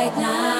right now.